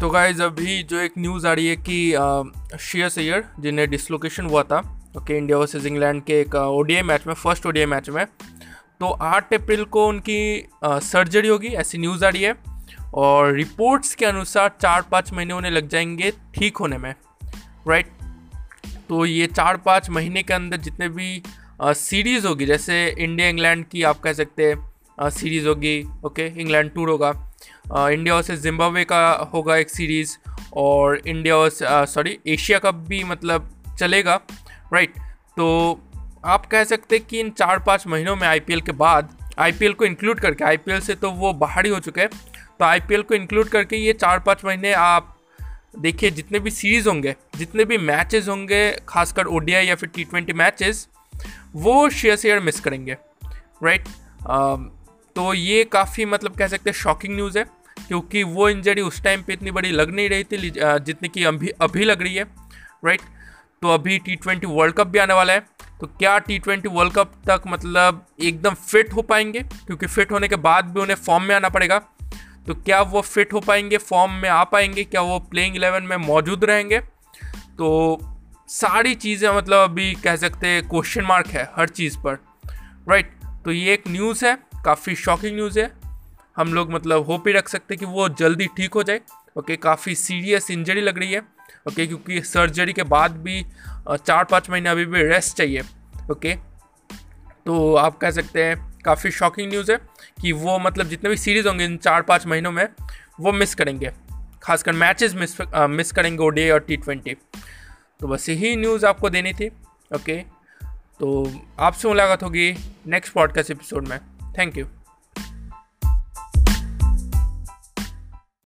तो गाइज़ अभी जो एक न्यूज़ आ रही है कि शेयर सैयर जिन्हें डिसलोकेशन हुआ था ओके इंडिया वर्सेज इंग्लैंड के एक ओडीआई मैच में फ़र्स्ट ओडीआई मैच में तो आठ अप्रैल को उनकी सर्जरी होगी, ऐसी न्यूज़ आ रही है, और रिपोर्ट्स के अनुसार चार पाँच महीने उन्हें लग जाएँगे ठीक होने में राइट तो ये चार पाँच महीने के अंदर जितने भी सीरीज़ होगी, जैसे इंडिया इंग्लैंड की आप कह सकते हैं सीरीज़ होगी ओके इंग्लैंड टूर होगा इंडिया वर्सेस जिम्बाब्वे का होगा एक सीरीज़ और इंडिया सॉरी एशिया कप भी मतलब चलेगा राइट तो आप कह सकते हैं कि इन चार पाँच महीनों में आईपीएल के बाद आईपीएल को इंक्लूड करके आईपीएल से तो वो बाहर ही हो चुके हैं तो आईपीएल को इंक्लूड करके ये चार पाँच महीने आप देखिए, जितने भी सीरीज़ होंगे, जितने भी मैचेस होंगे, खासकर ओडीआई या फिर टी ट्वेंटी मैचेस वो शेयर शेयर मिस करेंगे राइट तो ये काफ़ी मतलब कह सकते हैं शॉकिंग न्यूज़ है, क्योंकि वो इंजरी उस टाइम पे इतनी बड़ी लग नहीं रही थी जितनी कि अभी अभी लग रही है राइट तो अभी टी ट्वेंटी वर्ल्ड कप भी आने वाला है तो क्या टी ट्वेंटी वर्ल्ड कप तक मतलब एकदम फिट हो पाएँगे? क्योंकि फिट होने के बाद भी उन्हें फॉर्म में आना पड़ेगा। तो क्या वो फिट हो पाएँगे फॉर्म में आ पाएँगे? क्या वो प्लेइंग इलेवन में मौजूद रहेंगे? तो सारी चीज़ें मतलब अभी कह सकते क्वेश्चन मार्क है, हर चीज़ पर राइट तो ये एक न्यूज़ है काफ़ी शॉकिंग न्यूज़ है। हम लोग मतलब होप ही रख सकते हैं कि वो जल्दी ठीक हो जाए। ओके काफ़ी सीरियस इंजरी लग रही है। ओके क्योंकि सर्जरी के बाद भी चार पाँच महीने अभी भी रेस्ट चाहिए। ओके तो आप कह सकते हैं काफ़ी शॉकिंग न्यूज़ है कि वो मतलब जितने भी सीरीज़ होंगे इन चार पाँच महीनों में वो मिस करेंगे। खासकर मैचेस मिस आ, मिस करेंगे ओ और टी ट्वेंटी तो बस यही न्यूज़ आपको देनी थी। ओके तो आपसे मुलाकात होगी नेक्स्ट पॉडकास्ट एपिसोड में। Thank you